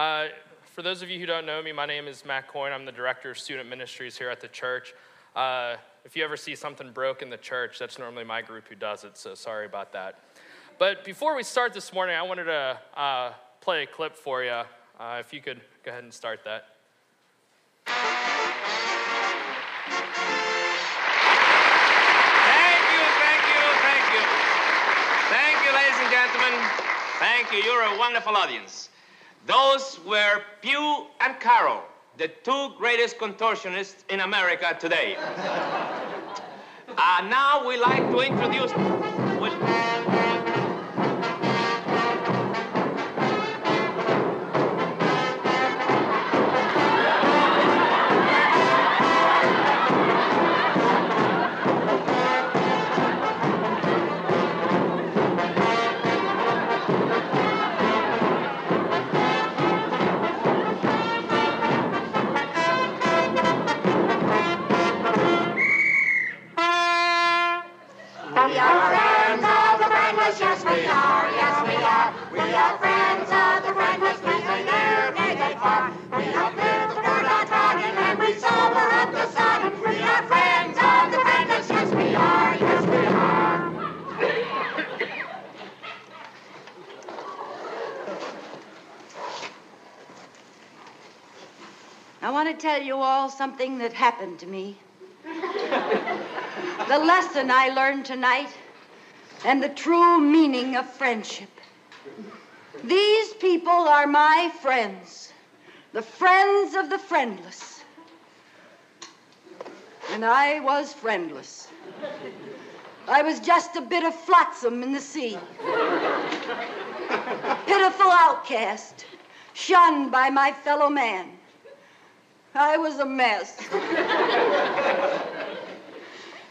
Uh, for those of you who don't know me, my name is Matt Coyne. I'm the director of student ministries here at the church. Uh, if you ever see something broke in the church, that's normally my group who does it, so sorry about that. But before we start this morning, I wanted to uh, play a clip for you. Uh, if you could go ahead and start that. Thank you, thank you, thank you. Thank you, ladies and gentlemen. Thank you. You're a wonderful audience. Those were Pew and Carroll, the two greatest contortionists in America today. uh, now we like to introduce. Something that happened to me. the lesson I learned tonight and the true meaning of friendship. These people are my friends, the friends of the friendless. And I was friendless. I was just a bit of flotsam in the sea. A pitiful outcast, shunned by my fellow man. I was a mess.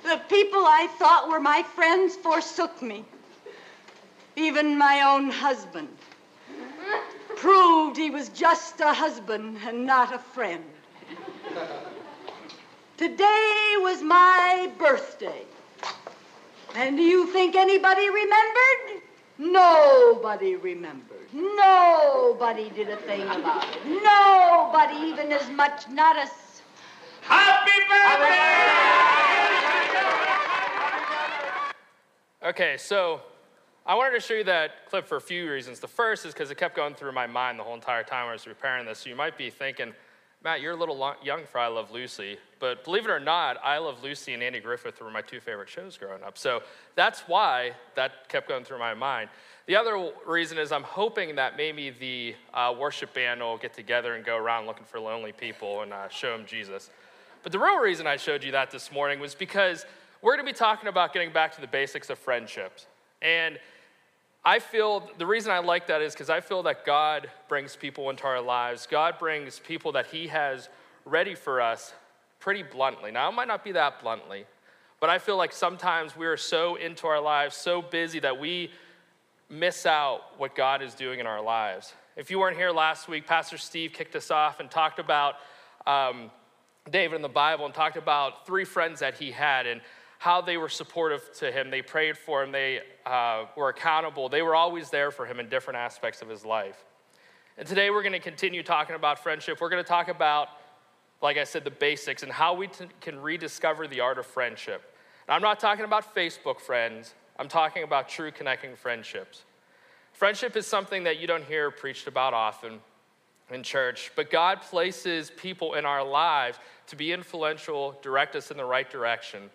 the people I thought were my friends forsook me. Even my own husband proved he was just a husband and not a friend. Today was my birthday. And do you think anybody remembered? Nobody remembered. Nobody did a thing about it. Nobody even as much, not a. s- Happy birthday! Okay, so I wanted to show you that clip for a few reasons. The first is because it kept going through my mind the whole entire time I was preparing this. So you might be thinking, Matt, you're a little lo- young for I Love Lucy. But believe it or not, I Love Lucy and Andy Griffith were my two favorite shows growing up. So that's why that kept going through my mind. The other reason is I'm hoping that maybe the uh, worship band will get together and go around looking for lonely people and uh, show them Jesus. But the real reason I showed you that this morning was because we're going to be talking about getting back to the basics of friendships. And I feel the reason I like that is because I feel that God brings people into our lives. God brings people that He has ready for us pretty bluntly. Now, it might not be that bluntly, but I feel like sometimes we are so into our lives, so busy that we miss out what God is doing in our lives. If you weren't here last week, Pastor Steve kicked us off and talked about um, David in the Bible and talked about three friends that he had and how they were supportive to him. They prayed for him, they uh, were accountable, they were always there for him in different aspects of his life. And today we're going to continue talking about friendship. We're going to talk about, like I said, the basics and how we t- can rediscover the art of friendship. And I'm not talking about Facebook friends, I'm talking about true connecting friendships. Friendship is something that you don't hear preached about often in church, but God places people in our lives to be influential, direct us in the right direction.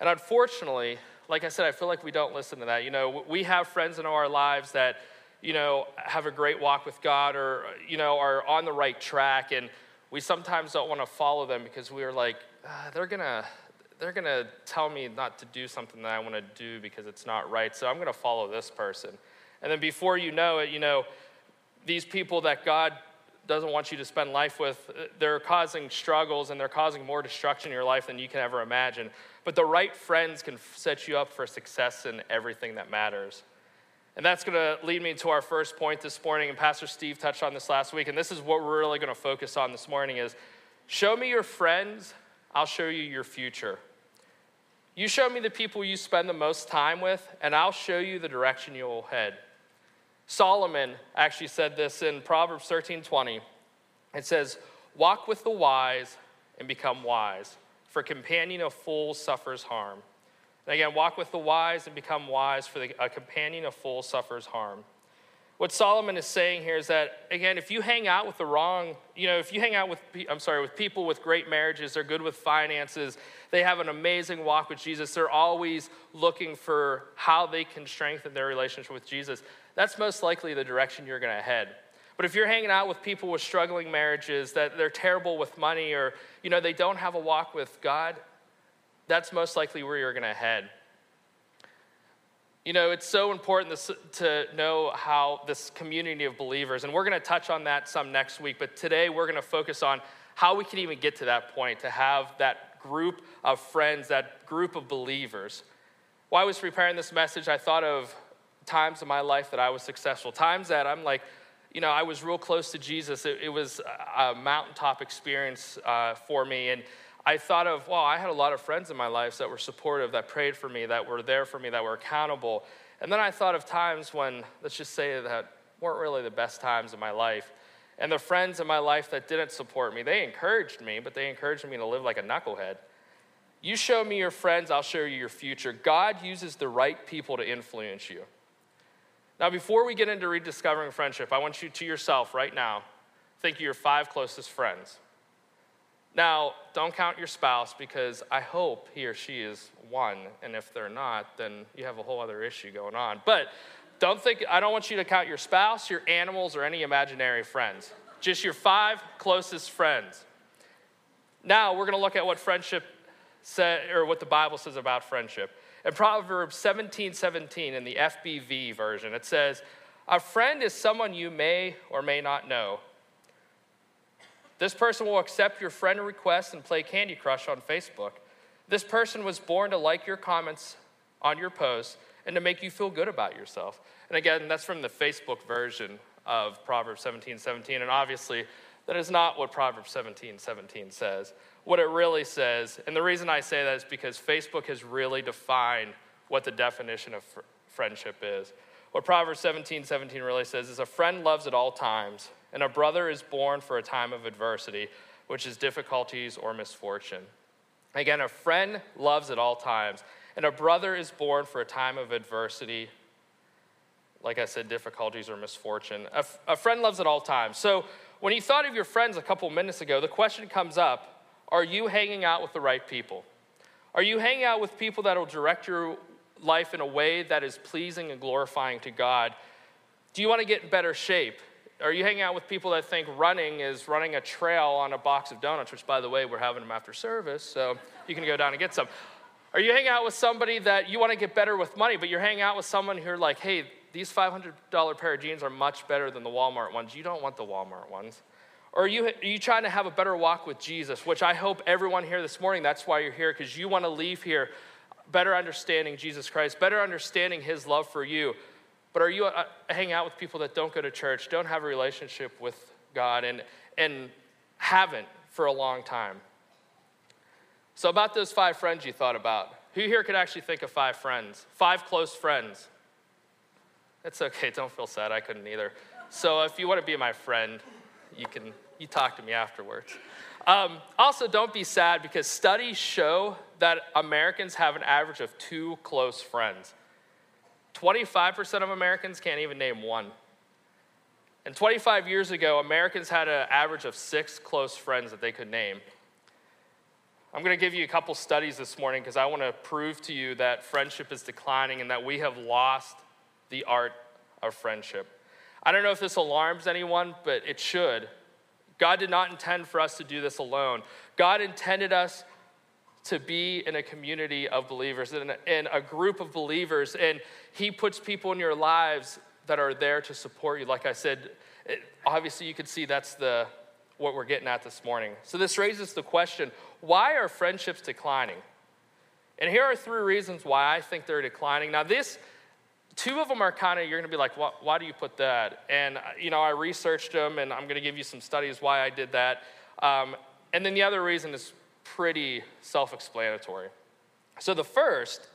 And unfortunately, like I said, I feel like we don't listen to that. You know, we have friends in our lives that, you know, have a great walk with God or, you know, are on the right track. And we sometimes don't want to follow them because we are like, ah, they're going to. They're gonna tell me not to do something that I wanna do because it's not right, so I'm gonna follow this person. And then before you know it, you know, these people that God doesn't want you to spend life with, uh, they're causing struggles and they're causing more destruction in your life than you can ever imagine. But the right friends can set you up for success in everything that matters. And that's going to lead me to our first point this morning. And Pastor Steve touched on this last week. And this is what we're really going to focus on this morning is show me your friends, I'll show you your future. You show me the people you spend the most time with, and I'll show you the direction you'll head. Solomon actually said this in Proverbs 13 20. It says, Walk with the wise and become wise, for companion of fools suffers harm. And again, walk with the wise and become wise, for the, a companion of fools suffers harm. What Solomon is saying here is that, again, if you hang out with the wrong, you know, if you hang out with, I'm sorry, with people with great marriages, they're good with finances, they have an amazing walk with Jesus, they're always looking for how they can strengthen their relationship with Jesus, that's most likely the direction you're going to head. But if you're hanging out with people with struggling marriages, that they're terrible with money, or, you know, they don't have a walk with God, that's most likely where you're going to head. You know, it's so important to know how this community of believers, and we're going to touch on that some next week, but today we're going to focus on how we can even get to that point to have that group of friends, that group of believers. While I was preparing this message, I thought of times in my life that I was successful, times that I'm like, you know, I was real close to Jesus. It, it was a mountaintop experience uh, for me. And I thought of, well, I had a lot of friends in my life that were supportive, that prayed for me, that were there for me, that were accountable. And then I thought of times when, let's just say, that weren't really the best times in my life. And the friends in my life that didn't support me, they encouraged me, but they encouraged me to live like a knucklehead. You show me your friends, I'll show you your future. God uses the right people to influence you. Now, before we get into rediscovering friendship, I want you to yourself right now think of your five closest friends. Now, don't count your spouse because I hope he or she is one, and if they're not, then you have a whole other issue going on. But don't think, I don't want you to count your spouse, your animals, or any imaginary friends. Just your five closest friends. Now, we're going to look at what friendship said, or what the Bible says about friendship. In Proverbs 17 17, in the FBV version, it says, A friend is someone you may or may not know. This person will accept your friend request and play Candy Crush on Facebook. This person was born to like your comments on your posts and to make you feel good about yourself. And again, that's from the Facebook version of Proverbs 17 17. And obviously, that is not what Proverbs 17 17 says what it really says. And the reason I say that is because Facebook has really defined what the definition of fr- friendship is. What Proverbs 17 17 really says is a friend loves at all times, and a brother is born for a time of adversity, which is difficulties or misfortune. Again, a friend loves at all times, and a brother is born for a time of adversity, like I said, difficulties or misfortune. A, f- a friend loves at all times. So when you thought of your friends a couple minutes ago, the question comes up are you hanging out with the right people? Are you hanging out with people that will direct your life in a way that is pleasing and glorifying to God? Do you want to get in better shape? Are you hanging out with people that think running is running a trail on a box of donuts, which, by the way, we're having them after service, so you can go down and get some? Are you hanging out with somebody that you want to get better with money, but you're hanging out with someone who're like, hey, these $500 pair of jeans are much better than the Walmart ones. You don't want the Walmart ones. Or are you, are you trying to have a better walk with Jesus, which I hope everyone here this morning, that's why you're here, because you want to leave here better understanding Jesus Christ, better understanding his love for you. But are you uh, hanging out with people that don't go to church, don't have a relationship with God, and, and haven't for a long time? So, about those five friends you thought about, who here could actually think of five friends? Five close friends. It's okay, don't feel sad, I couldn't either. So, if you want to be my friend, you can you talk to me afterwards. Um, also, don't be sad because studies show that Americans have an average of two close friends. 25% of Americans can't even name one. And 25 years ago, Americans had an average of six close friends that they could name. I'm going to give you a couple studies this morning because I want to prove to you that friendship is declining and that we have lost the art of friendship. I don't know if this alarms anyone, but it should. God did not intend for us to do this alone. God intended us to be in a community of believers, in a, in a group of believers, and He puts people in your lives that are there to support you. Like I said, it, obviously you can see that's the what we're getting at this morning. So this raises the question: Why are friendships declining? And here are three reasons why I think they're declining. Now this two of them are kind of you're going to be like why, why, do you put that and uh, you know i researched them and i'm going to give you some studies why i did that um, and then the other reason is pretty self explanatory. So the first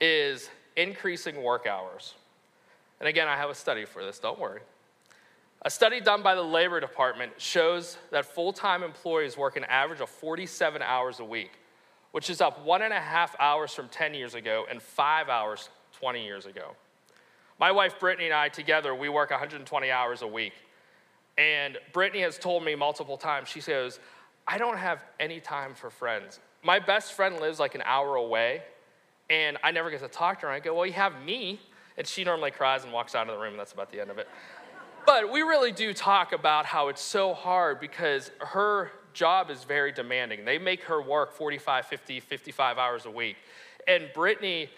is increasing work hours. And again, I have a study for this, don't worry. A study done by the Labor Department shows that full time employees work an average of 47 hours a week, which is up one and a half hours from 10 years ago and five hours 20 years ago. My wife Brittany and I together, we work 120 hours a week. And Brittany has told me multiple times, she says, I don't have any time for friends. My best friend lives like an hour away, and I never get to talk to her. I go, Well, you have me. And she normally cries and walks out of the room, and that's about the end of it. But we really do talk about how it's so hard because her job is very demanding. They make her work 45, 50, 55 hours a week. And Brittany,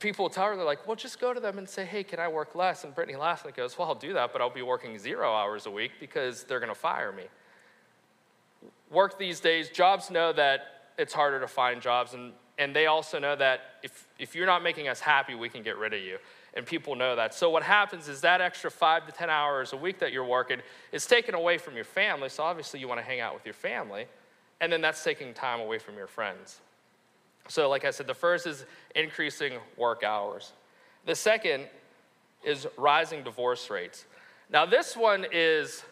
people tell her, they're like, well, just go to them and say, hey, can I work less? And Brittany laughs and goes, well, I'll do that, but I'll be working zero hours a week because they're going to fire me. Work these days, jobs know that it's harder to find jobs, and, and they also know that if, if you're not making us happy, we can get rid of you and people know that. So what happens is that extra five to 10 hours a week that you're working is taken away from your family. So obviously you want to hang out with your family, and then that's taking time away from your friends. So, like I said, the first is increasing work hours. The second is rising divorce rates. Now, this one is,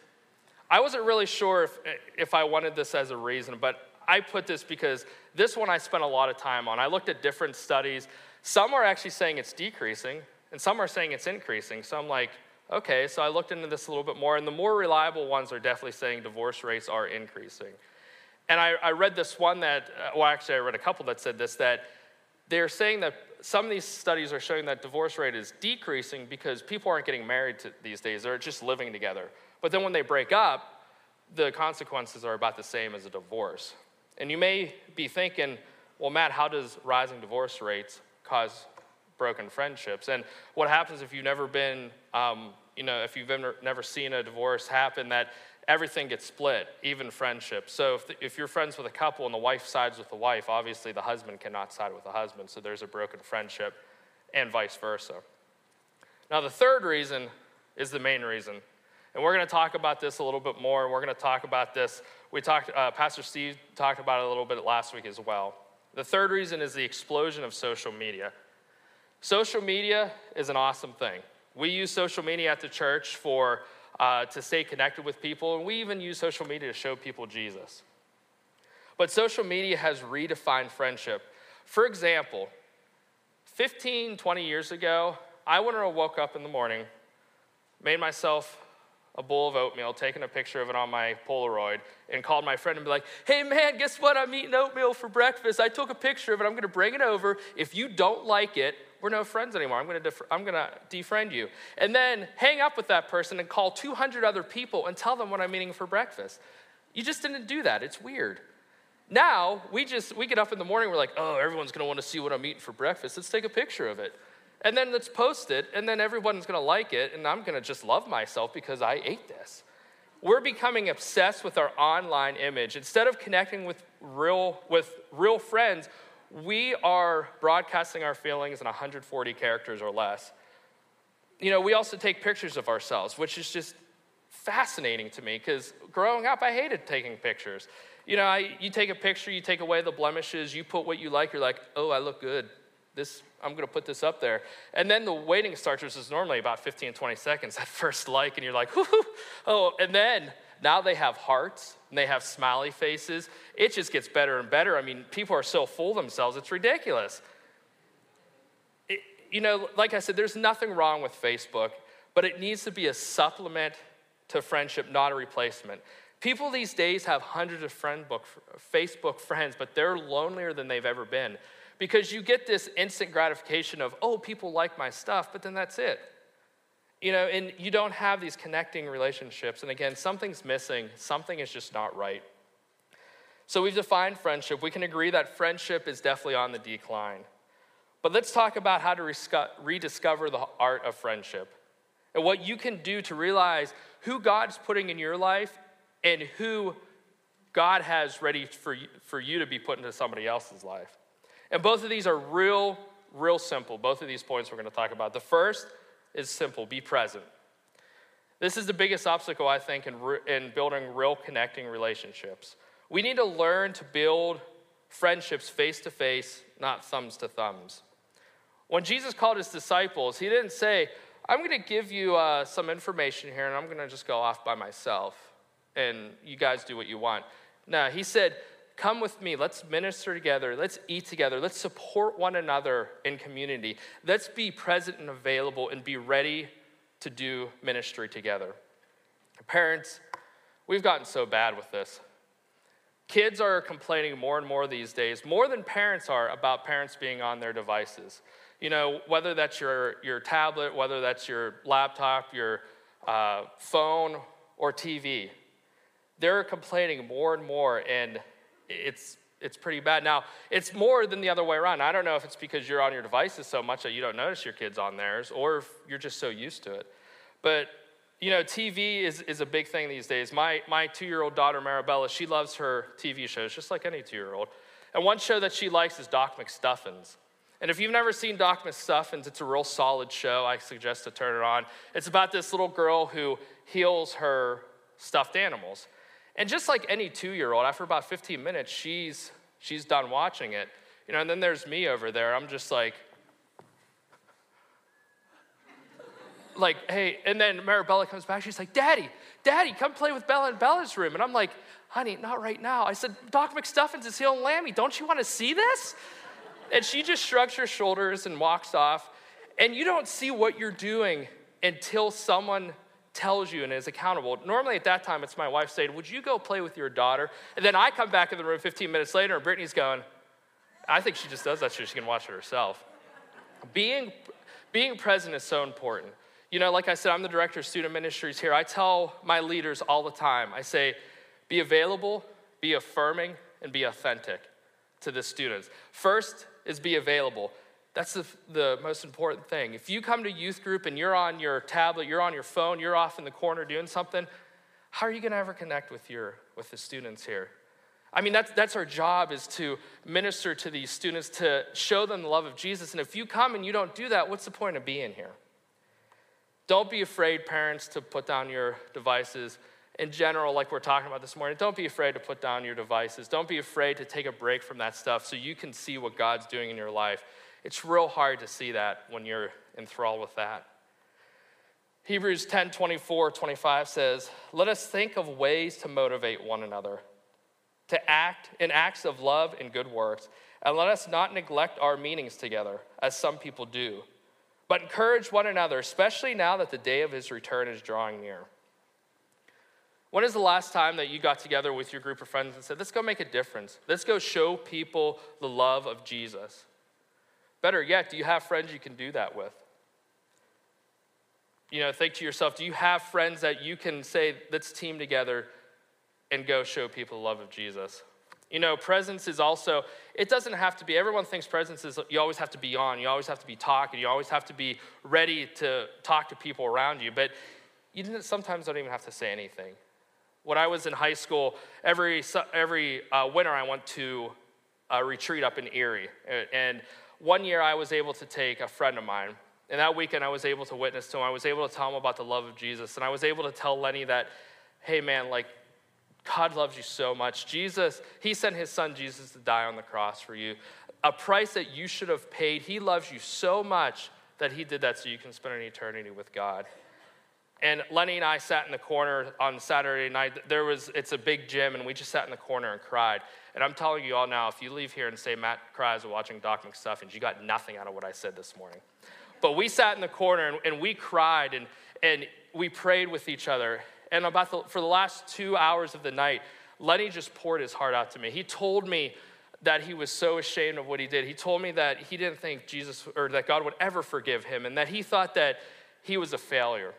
I wasn't really sure if, if I wanted this as a reason, but I put this because this one I spent a lot of time on. I looked at different studies. Some are actually saying it's decreasing, and some are saying it's increasing. So I'm like, okay, so I looked into this a little bit more, and the more reliable ones are definitely saying divorce rates are increasing. And I, I read this one that, uh, well, actually, I read a couple that said this that they're saying that some of these studies are showing that divorce rate is decreasing because people aren't getting married these days, they're just living together. But then when they break up, the consequences are about the same as a divorce. And you may be thinking, well, Matt, how does rising divorce rates cause broken friendships. And what happens if you've never been, um, you know, if you've never seen a divorce happen, that everything gets split, even friendship. So if, the, if you're friends with a couple and the wife sides with the wife, obviously the husband cannot side with the husband, so there's a broken friendship, and vice versa. Now, the third reason is the main reason. And we're going to talk about this a little bit more, and we're going to talk about this. We talked, uh, Pastor Steve talked about it a little bit last week as well. The third reason is the explosion of social media. Social media is an awesome thing. We use social media at the church for uh, to stay connected with people, and we even use social media to show people Jesus. But social media has redefined friendship. For example, 15, 20 years ago, I wouldn't have woke up in the morning, made myself a bowl of oatmeal, taken a picture of it on my Polaroid, and called my friend and be like, hey man, guess what? I'm eating oatmeal for breakfast. I took a picture of it. I'm going to bring it over. If you don't like it, we're no friends anymore. I'm going to def- I'm going to defriend you. And then hang up with that person and call 200 other people and tell them what I'm eating for breakfast. You just didn't do that. It's weird. Now, we just we get up in the morning, we're like, "Oh, everyone's going to want to see what I'm eating for breakfast. Let's take a picture of it." And then let's post it, and then everyone's gonna like it, and I'm gonna just love myself because I ate this. We're becoming obsessed with our online image. Instead of connecting with real, with real friends, we are broadcasting our feelings in 140 characters or less. You know, we also take pictures of ourselves, which is just fascinating to me because growing up, I hated taking pictures. You know, I, you take a picture, you take away the blemishes, you put what you like, you're like, oh, I look good. This I'm going to put this up there. And then the waiting starts, which is normally about 15, 20 seconds that first like, and you're like, oh, and then now they have hearts and they have smiley faces. It just gets better and better. I mean, people are so full themselves, it's ridiculous. It, you know, like I said, there's nothing wrong with Facebook, but it needs to be a supplement to friendship, not a replacement. People these days have hundreds of book, Facebook friends, but they're lonelier than they've ever been because you get this instant gratification of, oh, people like my stuff, but then that's it. You know, and you don't have these connecting relationships. And again, something's missing, something is just not right. So we've defined friendship. We can agree that friendship is definitely on the decline. But let's talk about how to rediscover the art of friendship and what you can do to realize who God's putting in your life and who God has ready for you, for you to be put into somebody else's life. And both of these are real, real simple. Both of these points we're going to talk about. The first is simple be present. This is the biggest obstacle, I think, in, in building real connecting relationships. We need to learn to build friendships face to face, not thumbs to thumbs. When Jesus called his disciples, he didn't say, I'm going to give you uh, some information here, and I'm going to just go off by myself, and you guys do what you want. No, he said, Come with me. Let's minister together. Let's eat together. Let's support one another in community. Let's be present and available and be ready to do ministry together. Parents, we've gotten so bad with this. Kids are complaining more and more these days, more than parents are, about parents being on their devices. You know, whether that's your, your tablet, whether that's your laptop, your uh, phone, or TV, they're complaining more and more, and it's it's pretty bad. Now, it's more than the other way around. I don't know if it's because you're on your devices so much that you don't notice your kids on theirs, or if you're just so used to it. But you know, TV is, is a big thing these days. My, my two year old daughter, Marabella, she loves her TV shows just like any two year old. And one show that she likes is Doc McStuffins. And if you've never seen Doc McStuffins, it's a real solid show. I suggest to turn it on. It's about this little girl who heals her stuffed animals. And just like any two year old, after about 15 minutes, she's, she's done watching it. You know, and then there's me over there. I'm just like, like, hey, and then Marabella comes back. She's like, Daddy, Daddy, come play with Bella in Bella's room. And I'm like, honey, not right now. I said, Doc McStuffins is healing Lambie. Don't you want to see this? And she just shrugs her shoulders and walks off. And you don't see what you're doing until someone tells you and is accountable. Normally at that time, it's my wife saying, Would you go play with your daughter? And then I come back in the room 15 minutes later, and Brittany's going, I think she just does that so she can watch it herself. Being, being present is so important. You know, like I said, I'm the director of student ministries here. I tell my leaders all the time I say, be available, be affirming, and be authentic to the students. First is be available. That's the, the most important thing. If you come to youth group and you're on your tablet, you're on your phone, you're off in the corner doing something, how are you going to ever connect with your with the students here? I mean, that's, that's our job is to minister to these students, to show them the love of Jesus. And if you come and you don't do that, what's the point of being here? Don't be afraid, parents, to put down your devices. In general, like we're talking about this morning, don't be afraid to put down your devices. Don't be afraid to take a break from that stuff so you can see what God's doing in your life. It's real hard to see that when you're enthralled with that. Hebrews 10 24, 25 says, Let us think of ways to motivate one another, to act in acts of love and good works, and let us not neglect our meetings together, as some people do, but encourage one another, especially now that the day of his return is drawing near. When is the last time that you got together with your group of friends and said, Let's go make a difference? Let's go show people the love of Jesus? Better yet, do you have friends you can do that with? You know, think to yourself, do you have friends that you can say, let's team together and go show people the love of Jesus? You know, presence is also, it doesn't have to be, everyone thinks presence is you always have to be on, you always have to be talking, you always have to be ready to talk to people around you, but you sometimes don't even have to say anything. When I was in high school, every, every uh, winter I went to a retreat up in Erie, and one year I was able to take a friend of mine, and that weekend I was able to witness to him. I was able to tell him about the love of Jesus, and I was able to tell Lenny that, hey man, like, God loves you so much. Jesus, He sent His Son Jesus to die on the cross for you, a price that you should have paid. He loves you so much that He did that so you can spend an eternity with God. And Lenny and I sat in the corner on Saturday night. There was, it's a big gym, and we just sat in the corner and cried. And I'm telling you all now, if you leave here and say Matt cries watching Doc McStuffins, you got nothing out of what I said this morning. But we sat in the corner and, and we cried and, and we prayed with each other. And about the, for the last two hours of the night, Lenny just poured his heart out to me. He told me that he was so ashamed of what he did. He told me that he didn't think Jesus or that God would ever forgive him and that he thought that he was a failure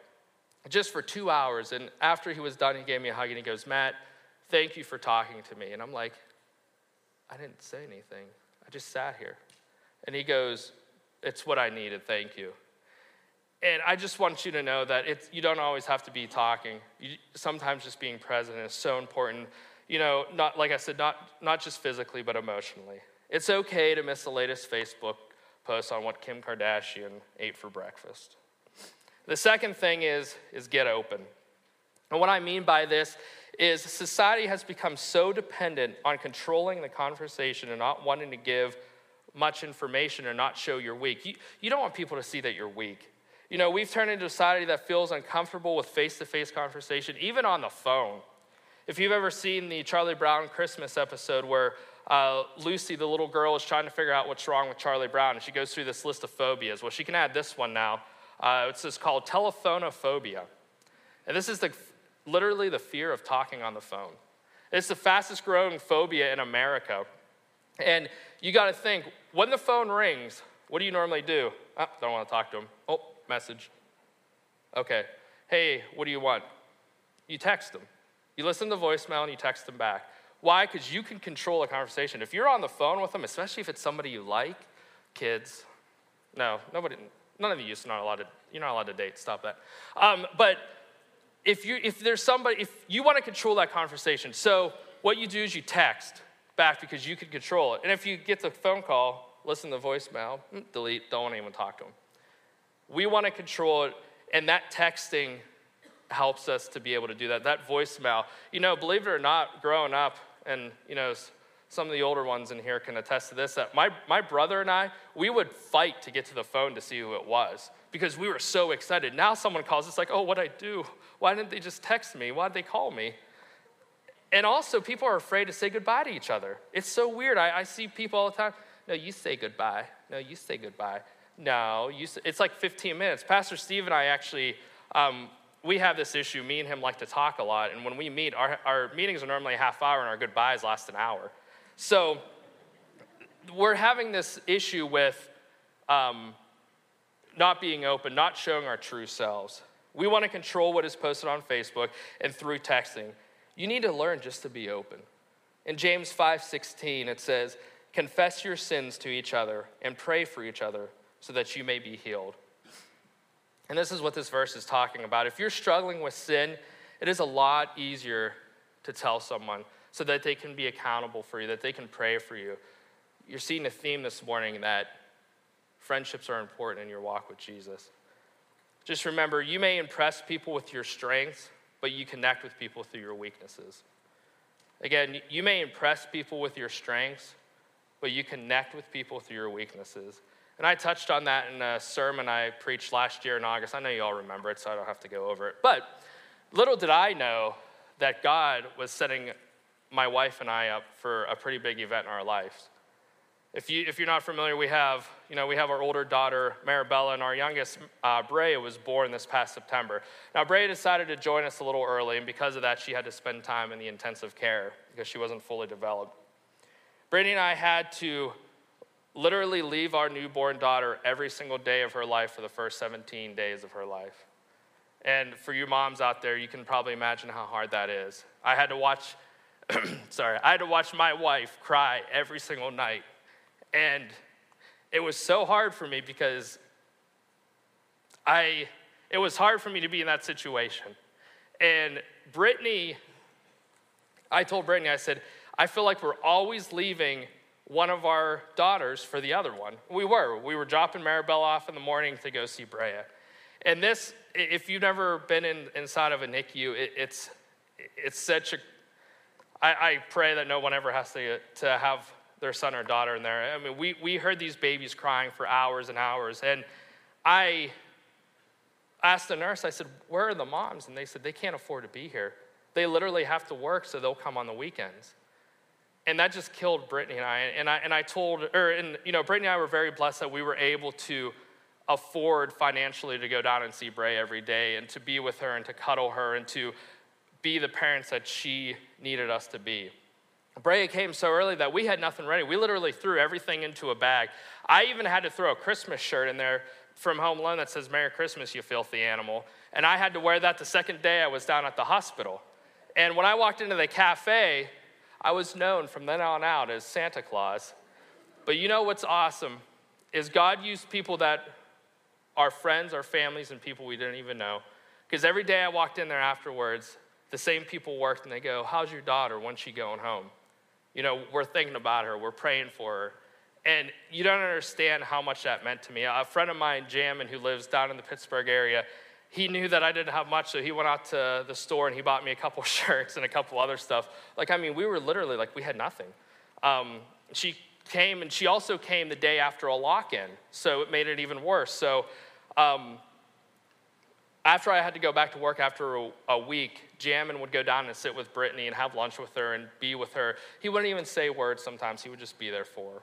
just for two hours. And after he was done, he gave me a hug and he goes, Matt, thank you for talking to me. And I'm like, I didn't say anything. I just sat here. And he goes, It's what I needed. Thank you. And I just want you to know that it's, you don't always have to be talking. You, sometimes just being present is so important. You know, not like I said, not, not just physically, but emotionally. It's okay to miss the latest Facebook post on what Kim Kardashian ate for breakfast. The second thing is, is get open. And what I mean by this is society has become so dependent on controlling the conversation and not wanting to give much information or not show you're weak. You, you don't want people to see that you're weak. You know, we've turned into a society that feels uncomfortable with face to face conversation, even on the phone. If you've ever seen the Charlie Brown Christmas episode where uh, Lucy, the little girl, is trying to figure out what's wrong with Charlie Brown, and she goes through this list of phobias. Well, she can add this one now. Uh, it's called telephonophobia. And this is the, literally the fear of talking on the phone. It's the fastest growing phobia in America. And you got to think when the phone rings, what do you normally do? Oh, don't want to talk to him. Oh, message. Okay. Hey, what do you want? You text them. You listen to voicemail and you text them back. Why? Because you can control a conversation. If you're on the phone with them, especially if it's somebody you like, kids, no, nobody, none of you are not allowed to, you're not allowed to date. Stop that. Um, but if you if there's somebody, if you want to control that conversation, so what you do is you text back because you can control it. And if you get the phone call, listen to the voicemail, mm, delete, don't even talk to them. We want to control it, and that texting helps us to be able to do that. That voicemail, you know, believe it or not, growing up, and you know, some of the older ones in here can attest to this that my, my brother and I, we would fight to get to the phone to see who it was because we were so excited. Now someone calls, it's like, oh, what'd I do? Why didn't they just text me? Why'd they call me? And also, people are afraid to say goodbye to each other. It's so weird. I, I see people all the time. No, you say goodbye. No, you say goodbye. No, you say, it's like 15 minutes. Pastor Steve and I actually, um, we have this issue. Me and him like to talk a lot. And when we meet, our, our meetings are normally a half hour and our goodbyes last an hour. So we're having this issue with um, not being open, not showing our true selves. We want to control what is posted on Facebook and through texting. You need to learn just to be open. In James 5:16 it says, "Confess your sins to each other and pray for each other so that you may be healed." And this is what this verse is talking about. If you're struggling with sin, it is a lot easier to tell someone so that they can be accountable for you, that they can pray for you. You're seeing a theme this morning that friendships are important in your walk with Jesus. Just remember, you may impress people with your strengths, but you connect with people through your weaknesses. Again, you may impress people with your strengths, but you connect with people through your weaknesses. And I touched on that in a sermon I preached last year in August. I know you all remember it, so I don't have to go over it. But little did I know that God was setting my wife and I up for a pretty big event in our lives. If, you, if you're not familiar, we have, you know, we have our older daughter, Marabella, and our youngest, uh, Brea, was born this past September. Now, Brea decided to join us a little early, and because of that, she had to spend time in the intensive care because she wasn't fully developed. Brittany and I had to literally leave our newborn daughter every single day of her life for the first 17 days of her life. And for you moms out there, you can probably imagine how hard that is. I had to watch, sorry, I had to watch my wife cry every single night and it was so hard for me because I, it was hard for me to be in that situation. And Brittany, I told Brittany, I said, I feel like we're always leaving one of our daughters for the other one. We were. We were dropping Maribel off in the morning to go see Brea. And this, if you've never been in, inside of a NICU, it, it's, it's such a, I, I pray that no one ever has to, to have their son or daughter in there. I mean, we, we heard these babies crying for hours and hours. And I asked the nurse, I said, Where are the moms? And they said, They can't afford to be here. They literally have to work, so they'll come on the weekends. And that just killed Brittany and I. And I, and I told, or, and, you know, Brittany and I were very blessed that we were able to afford financially to go down and see Brea every day and to be with her and to cuddle her and to be the parents that she needed us to be. Brea came so early that we had nothing ready. We literally threw everything into a bag. I even had to throw a Christmas shirt in there from Home Alone that says, Merry Christmas, you filthy animal. And I had to wear that the second day I was down at the hospital. And when I walked into the cafe, I was known from then on out as Santa Claus. But you know what's awesome is God used people that are friends, our families, and people we didn't even know. Because every day I walked in there afterwards, the same people worked and they go, How's your daughter? When's she going home? You know, we're thinking about her, we're praying for her. And you don't understand how much that meant to me. A friend of mine, Jamin, who lives down in the Pittsburgh area, he knew that I didn't have much, so he went out to the store and he bought me a couple shirts and a couple other stuff. Like, I mean, we were literally like, we had nothing. Um, she came, and she also came the day after a lock in, so it made it even worse. So, um, after I had to go back to work after a, a week, Jamin would go down and sit with Brittany and have lunch with her and be with her. He wouldn't even say words sometimes, he would just be there for her.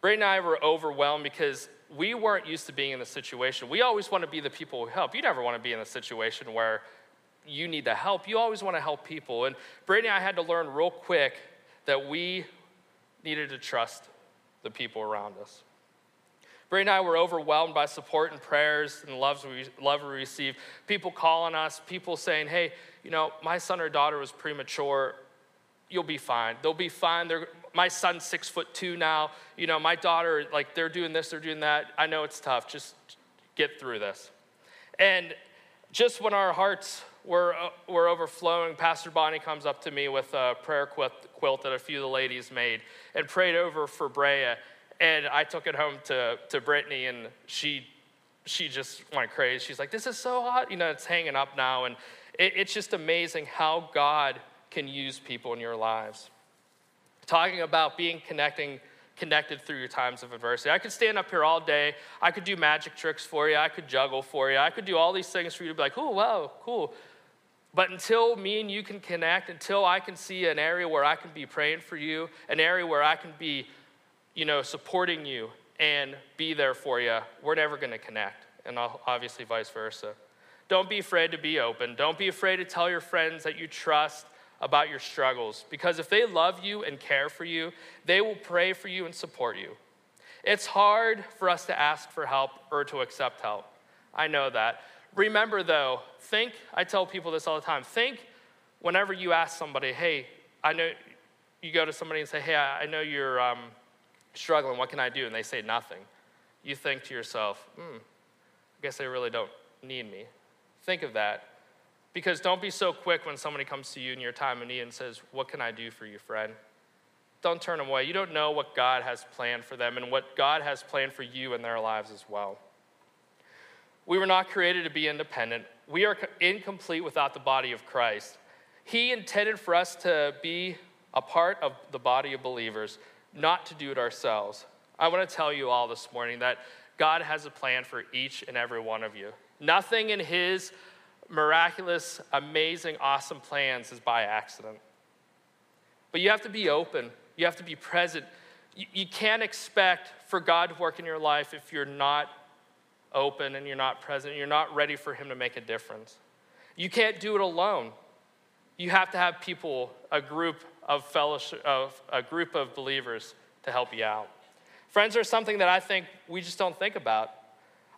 Brittany and I were overwhelmed because we weren't used to being in this situation. We always want to be the people who help. You never want to be in a situation where you need the help. You always want to help people. And Brittany and I had to learn real quick that we needed to trust the people around us. Bray and I were overwhelmed by support and prayers and loves we, love we received. People calling us, people saying, hey, you know, my son or daughter was premature. You'll be fine. They'll be fine. They're, my son's six foot two now. You know, my daughter, like, they're doing this, they're doing that. I know it's tough. Just get through this. And just when our hearts were, uh, were overflowing, Pastor Bonnie comes up to me with a prayer quilt, quilt that a few of the ladies made and prayed over for Brea. And I took it home to, to Brittany, and she, she just went crazy. She's like, This is so hot. You know, it's hanging up now. And it, it's just amazing how God can use people in your lives. Talking about being connecting, connected through your times of adversity. I could stand up here all day. I could do magic tricks for you. I could juggle for you. I could do all these things for you to be like, oh, wow, cool. But until me and you can connect, until I can see an area where I can be praying for you, an area where I can be you know, supporting you and be there for you, we're never going to connect. And obviously, vice versa. Don't be afraid to be open. Don't be afraid to tell your friends that you trust about your struggles. Because if they love you and care for you, they will pray for you and support you. It's hard for us to ask for help or to accept help. I know that. Remember, though, think, I tell people this all the time think whenever you ask somebody, hey, I know, you go to somebody and say, hey, I know you're, um, struggling, what can I do? And they say nothing. You think to yourself, hmm, I guess they really don't need me. Think of that. Because don't be so quick when somebody comes to you in your time of need and says, What can I do for you, friend? Don't turn away. You don't know what God has planned for them and what God has planned for you in their lives as well. We were not created to be independent. We are incomplete without the body of Christ. He intended for us to be a part of the body of believers, not to do it ourselves. I want to tell you all this morning that God has a plan for each and every one of you. Nothing in His miraculous, amazing, awesome plans is by accident. But you have to be open, you have to be present. You, you can't expect for God to work in your life if you're not open and you're not present, you're not ready for Him to make a difference. You can't do it alone. You have to have people, a group of fellowship, of a group of believers to help you out. Friends are something that I think we just don't think about.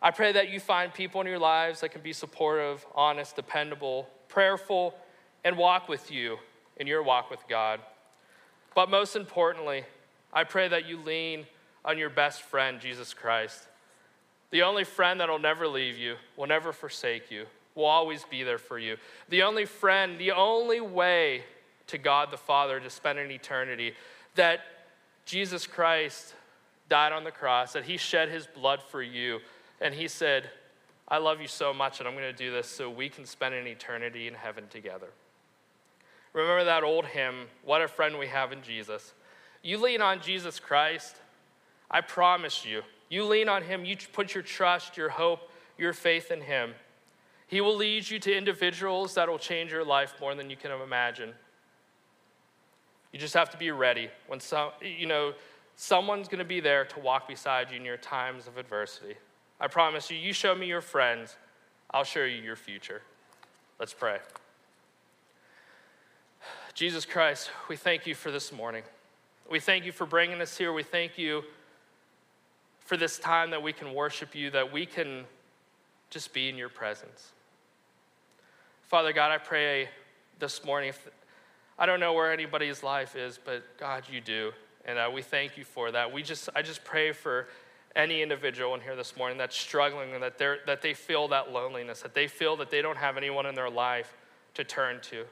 I pray that you find people in your lives that can be supportive, honest, dependable, prayerful, and walk with you in your walk with God. But most importantly, I pray that you lean on your best friend, Jesus Christ. The only friend that'll never leave you, will never forsake you, will always be there for you. The only friend, the only way to God the Father to spend an eternity, that Jesus Christ died on the cross, that he shed his blood for you, and he said, I love you so much, and I'm going to do this so we can spend an eternity in heaven together. Remember that old hymn, What a Friend We Have in Jesus. You lean on Jesus Christ, I promise you, you lean on him, you put your trust, your hope, your faith in him. He will lead you to individuals that will change your life more than you can imagine. You just have to be ready when some, you know, someone's going to be there to walk beside you in your times of adversity. I promise you, you show me your friends, I'll show you your future. Let's pray. Jesus Christ, we thank you for this morning. We thank you for bringing us here. We thank you for this time that we can worship you, that we can just be in your presence. Father God, I pray this morning, if I don't know where anybody's life is, but God, you do. And uh, we thank you for that. We just, I just pray for any individual in here this morning that's struggling and that, they're, that they feel that loneliness, that they feel that they don't have anyone in their life to turn to.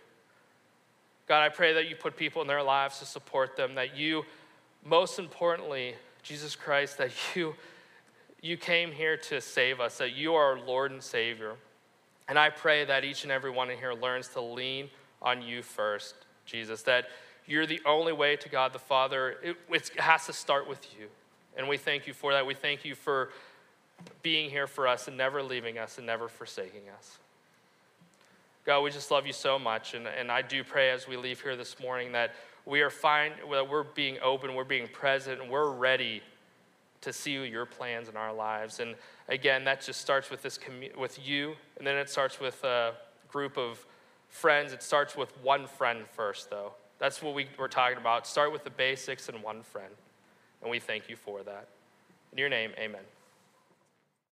God, I pray that you put people in their lives to support them, that you, most importantly, Jesus Christ, that you, you came here to save us, that you are our Lord and Savior. And I pray that each and every one in here learns to lean on you first. Jesus, that you're the only way to God the Father. It, it has to start with you. And we thank you for that. We thank you for being here for us and never leaving us and never forsaking us. God, we just love you so much. And, and I do pray as we leave here this morning that we are fine, that we're being open, we're being present, and we're ready to see your plans in our lives. And again, that just starts with this commu- with you, and then it starts with a group of friends. It starts with one friend first, though. That's what we, we're talking about. Start with the basics and one friend. And we thank you for that. In your name, amen.